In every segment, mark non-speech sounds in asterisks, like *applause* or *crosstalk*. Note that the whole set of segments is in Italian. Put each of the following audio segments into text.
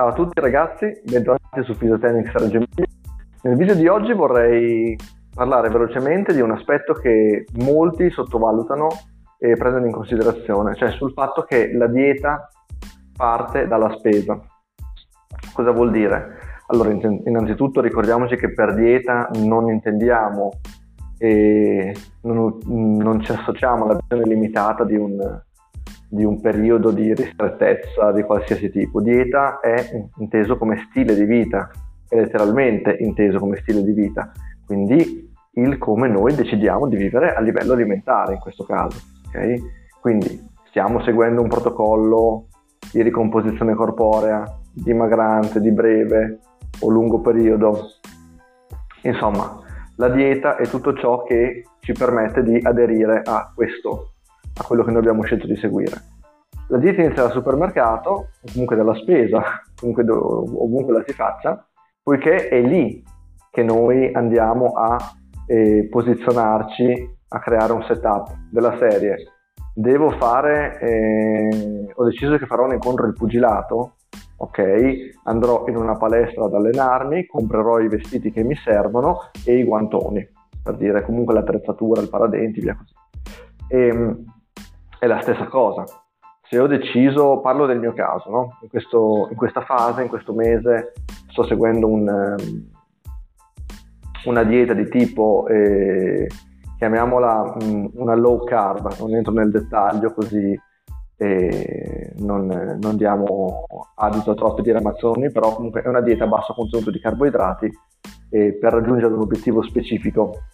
Ciao a tutti ragazzi, bentornati su Physiotechnics Reggio Emilia. Nel video di oggi vorrei parlare velocemente di un aspetto che molti sottovalutano e prendono in considerazione, cioè sul fatto che la dieta parte dalla spesa. Cosa vuol dire? Allora, innanzitutto ricordiamoci che per dieta non intendiamo e non, non ci associamo alla visione limitata di un, di un periodo di ristrettezza di qualsiasi tipo. Dieta è inteso come stile di vita, è letteralmente inteso come stile di vita, quindi il come noi decidiamo di vivere a livello alimentare in questo caso. Okay? Quindi stiamo seguendo un protocollo di ricomposizione corporea dimagrante, di breve o lungo periodo. Insomma, la dieta è tutto ciò che ci permette di aderire a questo a quello che noi abbiamo scelto di seguire. La dieta inizia dal supermercato, o comunque dalla spesa, *laughs* comunque do, ovunque la si faccia, poiché è lì che noi andiamo a eh, posizionarci, a creare un setup della serie. Devo fare, eh, ho deciso che farò un incontro di pugilato, ok? Andrò in una palestra ad allenarmi, comprerò i vestiti che mi servono e i guantoni, per dire comunque l'attrezzatura, il paradenti, via così. E, ehm, è la stessa cosa. Se ho deciso, parlo del mio caso, no? in, questo, in, questa fase, in questo mese, sto seguendo un, ehm, una dieta di tipo, eh, chiamiamola mm, una low carb, non entro nel dettaglio così eh, non, non, diamo adito a troppe diramazioni, però comunque è una dieta a basso contenuto di carboidrati eh, per raggiungere un obiettivo specifico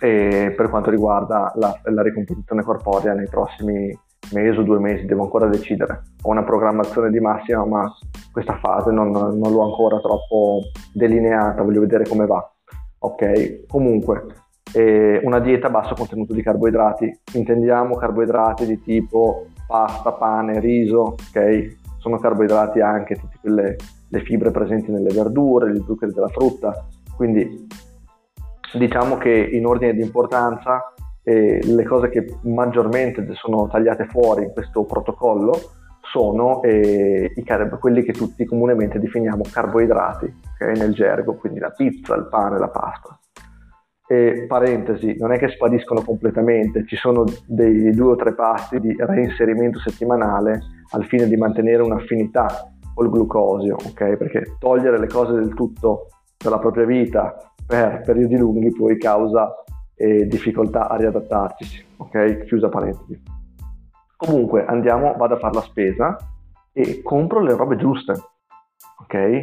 e per quanto riguarda la, la ricomposizione corporea nei prossimi mesi o due mesi devo ancora decidere. Ho una programmazione di massima, ma questa fase non, non, l'ho ancora troppo delineata, voglio vedere come va. Ok, comunque, eh, una dieta a basso contenuto di carboidrati. Intendiamo carboidrati di tipo pasta, pane, riso, ok? Sono carboidrati anche tutte quelle le fibre presenti nelle verdure, gli zuccheri della frutta. Quindi diciamo che in ordine di importanza eh, le cose che maggiormente sono tagliate fuori in questo protocollo sono eh, car- quelli che tutti comunemente definiamo carboidrati okay, nel gergo, quindi la pizza, il pane, la pasta. E, parentesi, non è che spariscono completamente, ci sono dei due o tre pasti di reinserimento settimanale al fine di mantenere un'affinità col glucosio, ok? Perché togliere le cose del tutto dalla propria vita per periodi lunghi poi causa eh, difficoltà a riadattarci, ok? Chiusa parentesi. Comunque andiamo, vado a fare la spesa e compro le robe giuste, ok?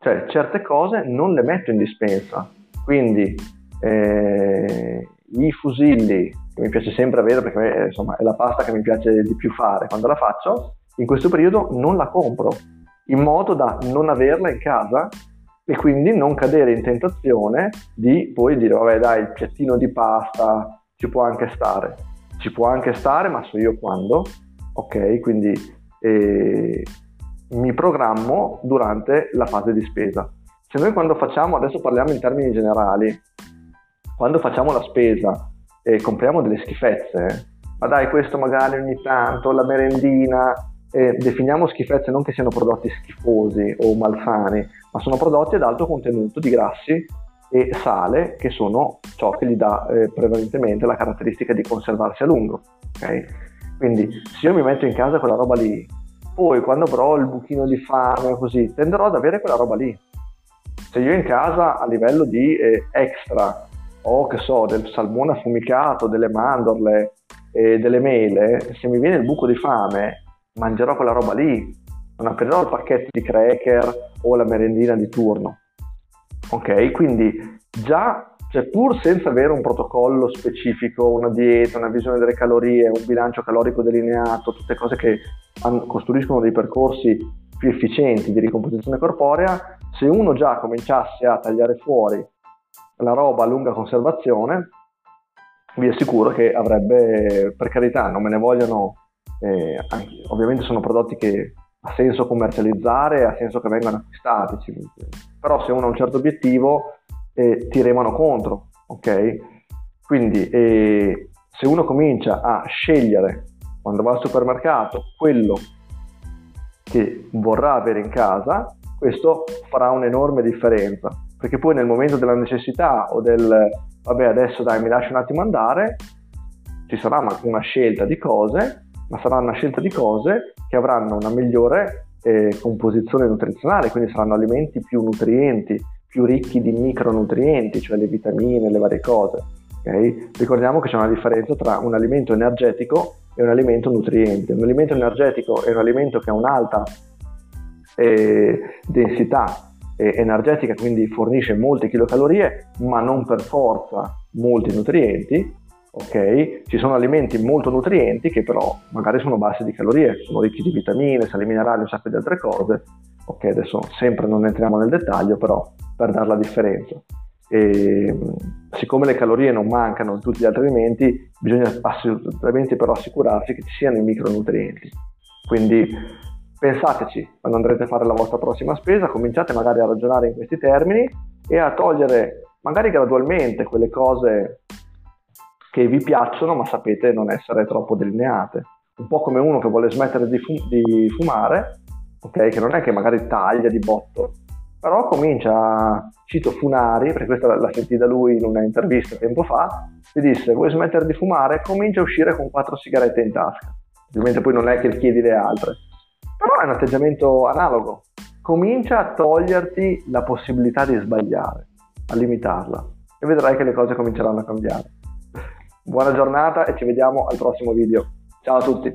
Cioè certe cose non le metto in dispensa, quindi eh, i fusilli che mi piace sempre avere perché eh, insomma è la pasta che mi piace di più fare quando la faccio, in questo periodo non la compro in modo da non averla in casa e quindi non cadere in tentazione di poi dire vabbè dai il piattino di pasta ci può anche stare. Ci può anche stare ma so io quando. Ok quindi eh, mi programmo durante la fase di spesa. Se noi quando facciamo adesso parliamo in termini generali quando facciamo la spesa e compriamo delle schifezze ma dai questo magari ogni tanto la merendina eh, definiamo schifezze non che siano prodotti schifosi o malsani, ma sono prodotti ad alto contenuto di grassi e sale, che sono ciò che gli dà eh, prevalentemente la caratteristica di conservarsi a lungo. Okay? Quindi se io mi metto in casa quella roba lì, poi quando avrò il buchino di fame così, tenderò ad avere quella roba lì. Se io in casa a livello di eh, extra ho, che so, del salmone affumicato, delle mandorle e delle mele, se mi viene il buco di fame, mangerò quella roba lì, non aprirò il pacchetto di cracker o la merendina di turno. Ok, quindi già, cioè pur senza avere un protocollo specifico, una dieta, una visione delle calorie, un bilancio calorico delineato, tutte cose che costruiscono dei percorsi più efficienti di ricomposizione corporea, se uno già cominciasse a tagliare fuori la roba a lunga conservazione, vi assicuro che avrebbe, per carità, non me ne vogliono eh, ovviamente sono prodotti che ha senso commercializzare, ha senso che vengano acquistati, però se uno ha un certo obiettivo eh, ti remano contro, ok? Quindi eh, se uno comincia a scegliere quando va al supermercato quello che vorrà avere in casa, questo farà un'enorme differenza, perché poi nel momento della necessità o del vabbè adesso dai mi lascio un attimo andare, ci sarà una scelta di cose, ma sarà una scelta di cose che avranno una migliore eh, composizione nutrizionale, quindi saranno alimenti più nutrienti, più ricchi di micronutrienti, cioè le vitamine, le varie cose. Okay? Ricordiamo che c'è una differenza tra un alimento energetico e un alimento nutriente. Un alimento energetico è un alimento che ha un'alta eh, densità eh, energetica, quindi fornisce molte kilocalorie, ma non per forza molti nutrienti. Ok, ci sono alimenti molto nutrienti che però magari sono bassi di calorie, sono ricchi di vitamine, sali minerali, un sacco di altre cose. Ok, adesso sempre non entriamo nel dettaglio, però per dare la differenza. E, siccome le calorie non mancano in tutti gli altri alimenti, bisogna assolutamente però assicurarsi che ci siano i micronutrienti. Quindi pensateci quando andrete a fare la vostra prossima spesa, cominciate magari a ragionare in questi termini e a togliere magari gradualmente quelle cose che vi piacciono ma sapete non essere troppo delineate. Un po' come uno che vuole smettere di, fu- di fumare, ok? Che non è che magari taglia di botto, però comincia, cito Funari, perché questa la sentì da lui in una intervista tempo fa, ti disse vuoi smettere di fumare? Comincia a uscire con quattro sigarette in tasca. Ovviamente poi non è che chiedi le altre, però è un atteggiamento analogo. Comincia a toglierti la possibilità di sbagliare, a limitarla e vedrai che le cose cominceranno a cambiare. Buona giornata e ci vediamo al prossimo video. Ciao a tutti!